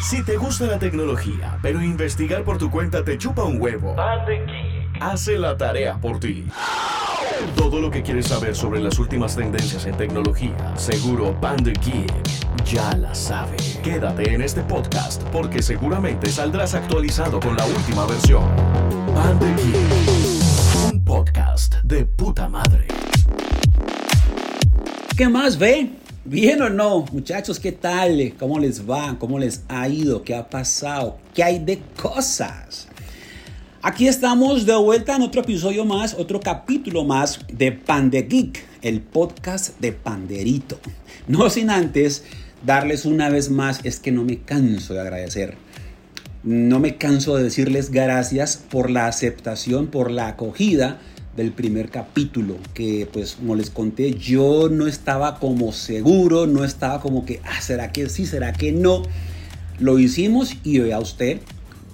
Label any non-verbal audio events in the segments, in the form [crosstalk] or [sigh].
Si te gusta la tecnología, pero investigar por tu cuenta te chupa un huevo, hace la tarea por ti. Todo lo que quieres saber sobre las últimas tendencias en tecnología, seguro Panda Geek ya la sabe. Quédate en este podcast porque seguramente saldrás actualizado con la última versión. Panda Geek, un podcast de puta madre. ¿Qué más ve? ¿Bien o no? Muchachos, ¿qué tal? ¿Cómo les va? ¿Cómo les ha ido? ¿Qué ha pasado? ¿Qué hay de cosas? Aquí estamos de vuelta en otro episodio más, otro capítulo más de Pande Geek, el podcast de Panderito. No sin antes darles una vez más, es que no me canso de agradecer. No me canso de decirles gracias por la aceptación, por la acogida del primer capítulo, que pues como les conté, yo no estaba como seguro, no estaba como que, ah, ¿será que sí? ¿Será que no? Lo hicimos y vea usted,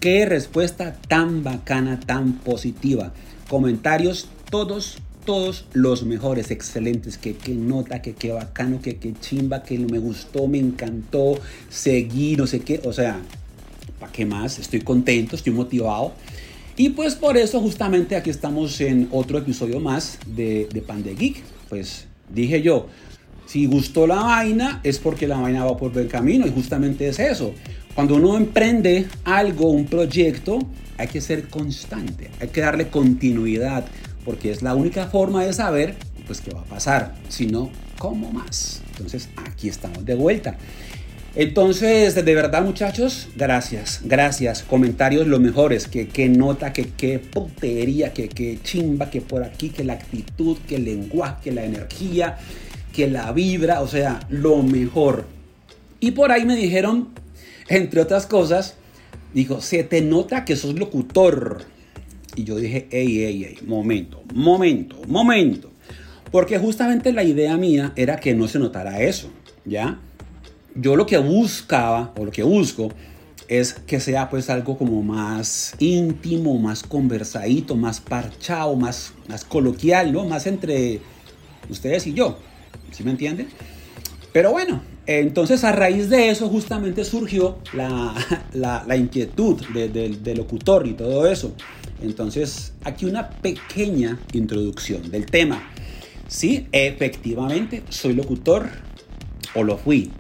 qué respuesta tan bacana, tan positiva. Comentarios todos, todos los mejores, excelentes, que qué nota, que qué bacano, que qué chimba, que me gustó, me encantó, seguí, no sé qué, o sea, ¿para qué más? Estoy contento, estoy motivado. Y pues por eso justamente aquí estamos en otro episodio más de, de Pan de Geek. Pues dije yo, si gustó la vaina es porque la vaina va por buen camino y justamente es eso. Cuando uno emprende algo, un proyecto, hay que ser constante, hay que darle continuidad, porque es la única forma de saber pues qué va a pasar, si no, ¿cómo más? Entonces aquí estamos de vuelta. Entonces, de verdad muchachos, gracias, gracias. Comentarios los mejores, que qué nota, que qué putería, que qué chimba, que por aquí, que la actitud, que el lenguaje, que la energía, que la vibra, o sea, lo mejor. Y por ahí me dijeron, entre otras cosas, dijo, se te nota que sos locutor. Y yo dije, ey, ey, ey, momento, momento, momento. Porque justamente la idea mía era que no se notara eso, ¿ya? Yo lo que buscaba o lo que busco es que sea pues algo como más íntimo, más conversadito, más parchado, más, más coloquial, ¿no? Más entre ustedes y yo, ¿sí me entienden? Pero bueno, entonces a raíz de eso justamente surgió la, [laughs] la, inquietud del de locutor y todo eso. Entonces aquí una pequeña introducción del tema. Sí, efectivamente, soy locutor o lo fui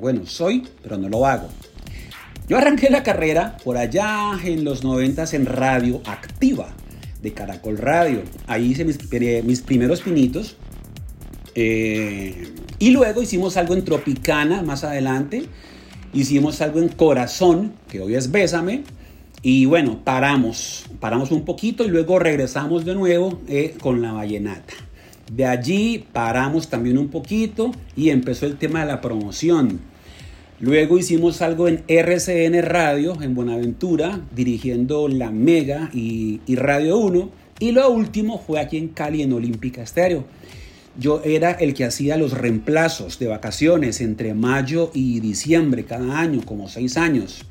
bueno, soy, pero no lo hago. Yo arranqué la carrera por allá en los 90 en radio activa de Caracol Radio. Ahí hice mis, mis primeros pinitos. Eh, y luego hicimos algo en Tropicana más adelante. Hicimos algo en Corazón, que hoy es Bésame. Y bueno, paramos, paramos un poquito y luego regresamos de nuevo eh, con la vallenata. De allí paramos también un poquito y empezó el tema de la promoción. Luego hicimos algo en RCN Radio, en Buenaventura, dirigiendo La Mega y, Radio 1. Y lo último fue aquí en Cali, en Olímpica Estéreo. Yo era el que hacía los reemplazos de vacaciones entre mayo y diciembre cada año, como seis años.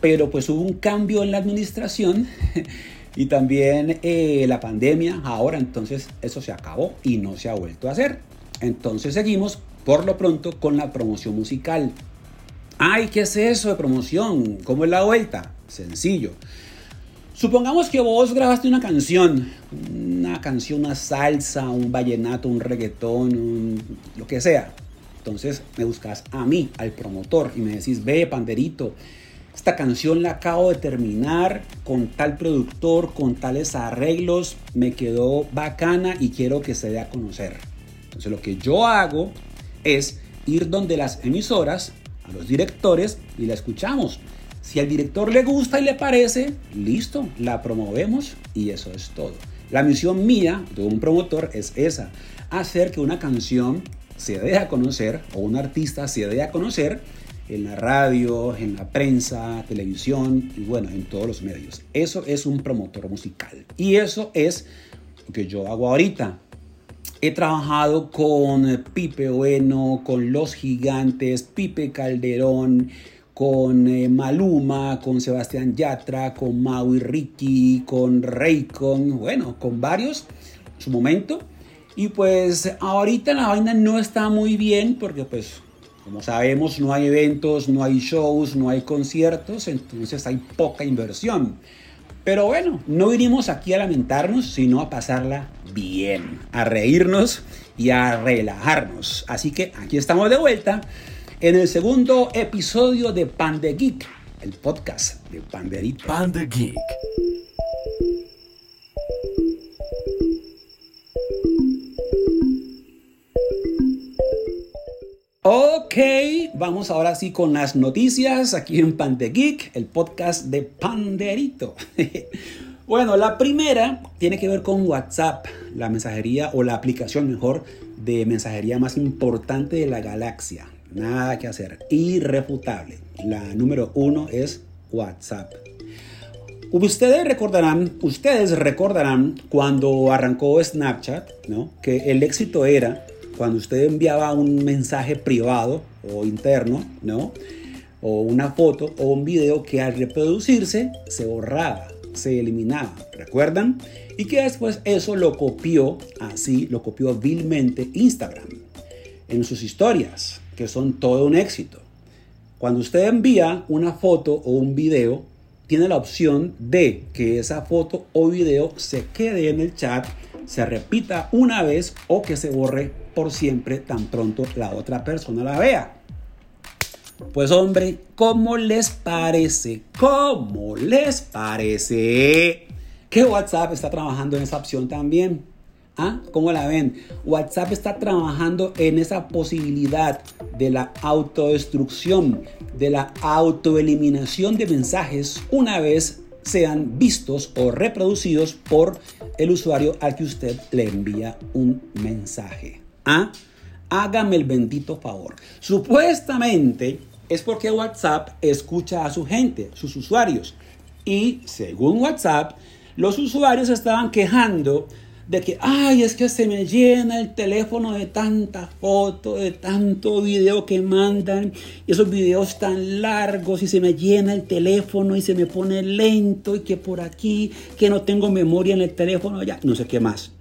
Pero pues hubo un cambio en la administración [laughs] y también eh, la pandemia ahora, entonces eso se acabó y no se ha vuelto a hacer. Entonces seguimos por lo pronto con la promoción musical. Ay, ¿qué es eso de promoción? ¿Cómo es la vuelta? Sencillo. Supongamos que vos grabaste una canción, una canción, una salsa, un vallenato, un reggaetón, lo que sea. Entonces me buscas a mí, al promotor, y me decís, ve, panderito, esta canción la acabo de terminar con tal productor, con tales arreglos, me quedó bacana y quiero que se dé a conocer. Entonces lo que yo hago es ir donde las emisoras, a los directores y la escuchamos. Si al director le gusta y le parece, listo, la promovemos y eso es todo. La misión mía de un promotor es esa, hacer que una canción se dé a conocer o un artista se dé a conocer en la radio, en la prensa, televisión y bueno, en todos los medios. Eso es un promotor musical. Y eso es lo que yo hago ahorita. He trabajado con Pipe Bueno, con Los Gigantes, Pipe Calderón, con eh, Maluma, con Sebastián Yatra, con Maui Ricky, con Raycon, bueno, con varios en su momento. Y pues ahorita la vaina no está muy bien porque pues Como sabemos, no hay eventos, no hay shows, no hay conciertos, entonces hay poca inversión. Pero bueno, no vinimos aquí a lamentarnos, sino a pasarla bien, a reírnos y a relajarnos. Así que aquí estamos de vuelta en el segundo episodio de Pan de Geek, el podcast de Panderito. Pan de Geek. Ok, vamos ahora sí con las noticias aquí en Pan de Geek, el podcast de Panderito. [laughs] bueno, la primera tiene que ver con WhatsApp, la mensajería o la aplicación mejor de mensajería más importante de la galaxia. Nada que hacer, irrefutable. La número uno es WhatsApp. Ustedes recordarán, ustedes recordarán cuando arrancó Snapchat, ¿no? Que el éxito era cuando usted enviaba un mensaje privado o interno, ¿no? O una foto o un video que al reproducirse se borraba, se eliminaba, ¿recuerdan? Y que después eso lo copió, así lo copió vilmente Instagram en sus historias, que son todo un éxito. Cuando usted envía una foto o un video, tiene la opción de que esa foto o video se quede en el chat, se repita una vez o que se borre por siempre tan pronto la otra persona la vea. Pues hombre, ¿cómo les parece? ¿Cómo les parece que WhatsApp está trabajando en esa opción también? ¿Ah? ¿Cómo la ven? WhatsApp está trabajando en esa posibilidad de la autodestrucción, de la autoeliminación de mensajes una vez sean vistos o reproducidos por el usuario al que usted le envía un mensaje. ¿Ah? Hágame el bendito favor. Supuestamente es porque WhatsApp escucha a su gente, sus usuarios. Y según WhatsApp, los usuarios estaban quejando de que, ay, es que se me llena el teléfono de tanta foto, de tanto video que mandan, y esos videos tan largos, y se me llena el teléfono y se me pone lento, y que por aquí, que no tengo memoria en el teléfono, ya, no sé qué más.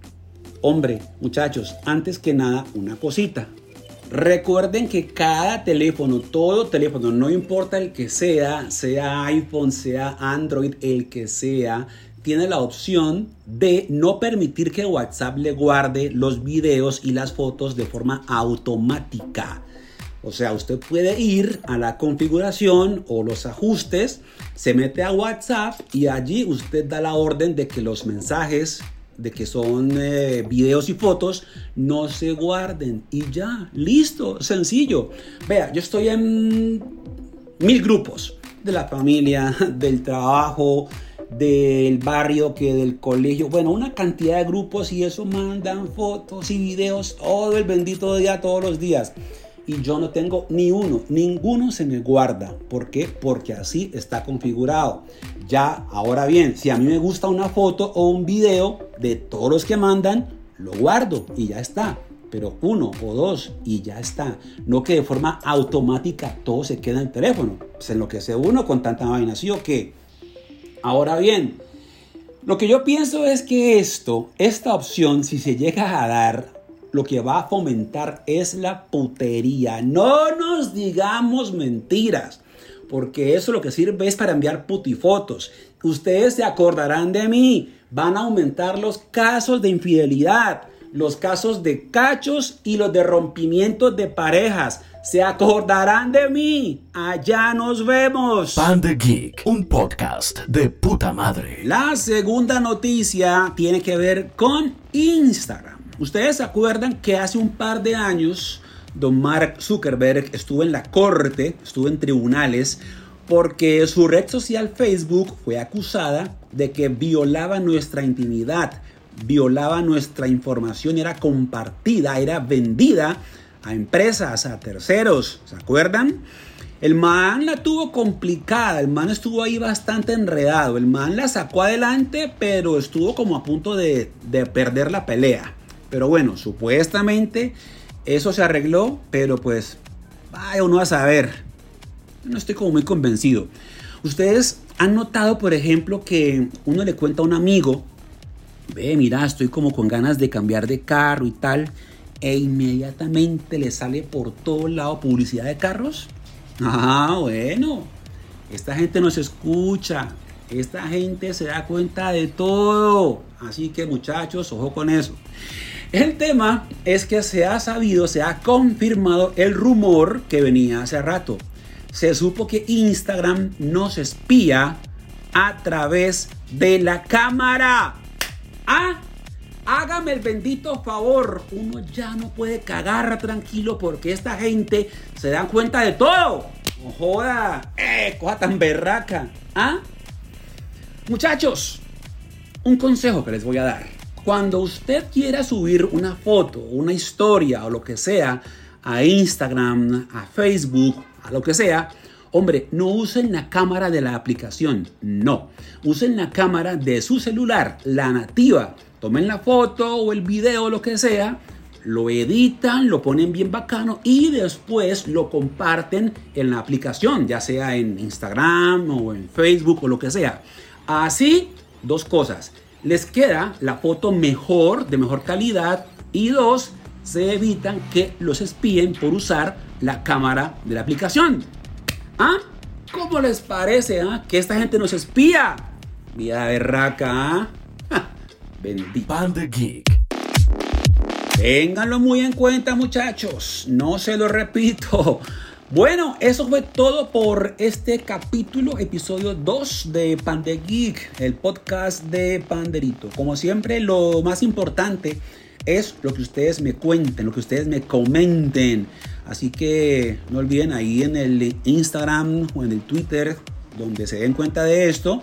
Hombre, muchachos, antes que nada, una cosita. Recuerden que cada teléfono, todo teléfono, no importa el que sea, sea iPhone, sea Android, el que sea, tiene la opción de no permitir que WhatsApp le guarde los videos y las fotos de forma automática. O sea, usted puede ir a la configuración o los ajustes, se mete a WhatsApp y allí usted da la orden de que los mensajes de que son eh, videos y fotos, no se guarden. Y ya, listo, sencillo. Vea, yo estoy en mil grupos de la familia, [laughs] del trabajo, del barrio, que del colegio, bueno, una cantidad de grupos y eso mandan fotos y videos todo el bendito día, todos los días y yo no tengo ni uno, ninguno se me guarda. ¿Por qué? Porque así está configurado. Ya, ahora bien, si a mí me gusta una foto o un video de todos los que mandan, lo guardo y ya está. Pero uno o dos y ya está. No que de forma automática todo se queda en el teléfono. Se enloquece uno con tanta vaina, ¿sí o qué? Ahora bien, lo que yo pienso es que esto, esta opción, si se llega a dar, lo que va a fomentar es la putería. No nos digamos mentiras, porque eso lo que sirve es para enviar putifotos. Ustedes se acordarán de mí. Van a aumentar los casos de infidelidad, los casos de cachos y los de rompimientos de parejas. Se acordarán de mí. Allá nos vemos. Pan de Geek, un podcast de puta madre. La segunda noticia tiene que ver con Instagram. Ustedes se acuerdan que hace un par de años don Mark Zuckerberg estuvo en la corte, estuvo en tribunales, porque su red social Facebook fue acusada de que violaba nuestra intimidad, violaba nuestra información, era compartida, era vendida a empresas, a terceros, ¿se acuerdan? El man la tuvo complicada, el man estuvo ahí bastante enredado, el man la sacó adelante, pero estuvo como a punto de, de perder la pelea. Pero bueno, supuestamente eso se arregló, pero pues vaya uno a saber. No estoy como muy convencido. Ustedes han notado, por ejemplo, que uno le cuenta a un amigo, ve, mira, estoy como con ganas de cambiar de carro y tal. e inmediatamente le sale por todo lado publicidad de carros? Ah, bueno, esta gente nos escucha, esta gente se da cuenta de todo. Así que muchachos, ojo con eso. El tema es que se ha sabido, se ha confirmado el rumor que venía hace rato. Se supo que Instagram nos espía a través de la cámara. Ah, hágame el bendito favor. Uno ya no puede cagar tranquilo porque esta gente se da cuenta de todo. No joda, eh, cosa tan berraca. ¿Ah? Muchachos, un consejo que les voy a dar. Cuando usted quiera subir una foto, una historia o lo que sea a Instagram, a Facebook, a lo que sea, hombre, no usen la cámara de la aplicación, no. Usen la cámara de su celular, la nativa. Tomen la foto o el video, lo que sea, lo editan, lo ponen bien bacano y después lo comparten en la aplicación, ya sea en Instagram o en Facebook o lo que sea. Así, dos cosas. Les queda la foto mejor, de mejor calidad. Y dos, se evitan que los espíen por usar la cámara de la aplicación. ¿Ah? ¿Cómo les parece ah? que esta gente nos espía? Vida berraca, ¿ah? Bendito. Pan de Geek. Ténganlo muy en cuenta, muchachos. No se lo repito. Bueno, eso fue todo por este capítulo, episodio 2 de Pande el podcast de Panderito. Como siempre, lo más importante es lo que ustedes me cuenten, lo que ustedes me comenten. Así que no olviden ahí en el Instagram o en el Twitter, donde se den cuenta de esto,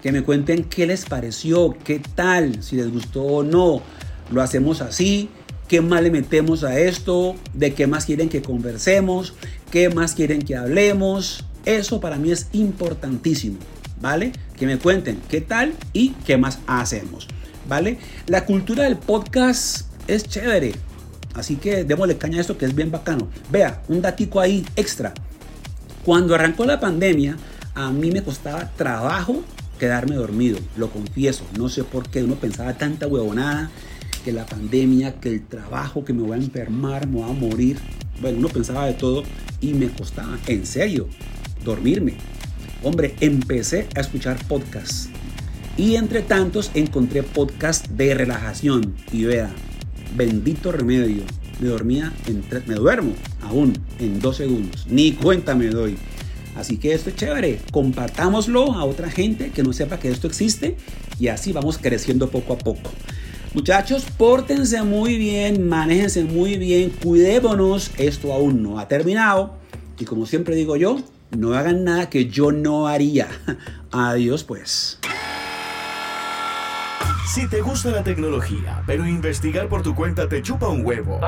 que me cuenten qué les pareció, qué tal, si les gustó o no. Lo hacemos así, qué más le metemos a esto, de qué más quieren que conversemos, qué más quieren que hablemos. Eso para mí es importantísimo, ¿vale? Que me cuenten qué tal y qué más hacemos, ¿vale? La cultura del podcast es chévere, así que démosle caña a esto que es bien bacano. Vea, un datico ahí extra. Cuando arrancó la pandemia, a mí me costaba trabajo quedarme dormido, lo confieso. No sé por qué uno pensaba tanta huevonada que la pandemia, que el trabajo, que me voy a enfermar, me voy a morir. Bueno, uno pensaba de todo y me costaba, en serio, dormirme. Hombre, empecé a escuchar podcasts. Y entre tantos encontré podcast de relajación. Y vea, bendito remedio. Me dormía, en me duermo aún en dos segundos. Ni cuenta me doy. Así que esto es chévere. Compartámoslo a otra gente que no sepa que esto existe. Y así vamos creciendo poco a poco. Muchachos, pórtense muy bien, manéjense muy bien, cuidémonos, esto aún no ha terminado. Y como siempre digo yo, no hagan nada que yo no haría. [laughs] Adiós pues. Si te gusta la tecnología, pero investigar por tu cuenta te chupa un huevo,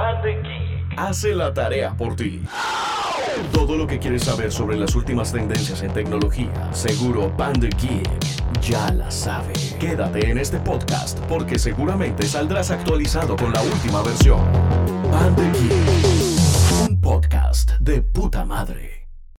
hace la tarea por ti. Todo lo que quieres saber sobre las últimas tendencias en tecnología, seguro Panda ya la sabe. Quédate en este podcast porque seguramente saldrás actualizado con la última versión. Panda un podcast de puta madre.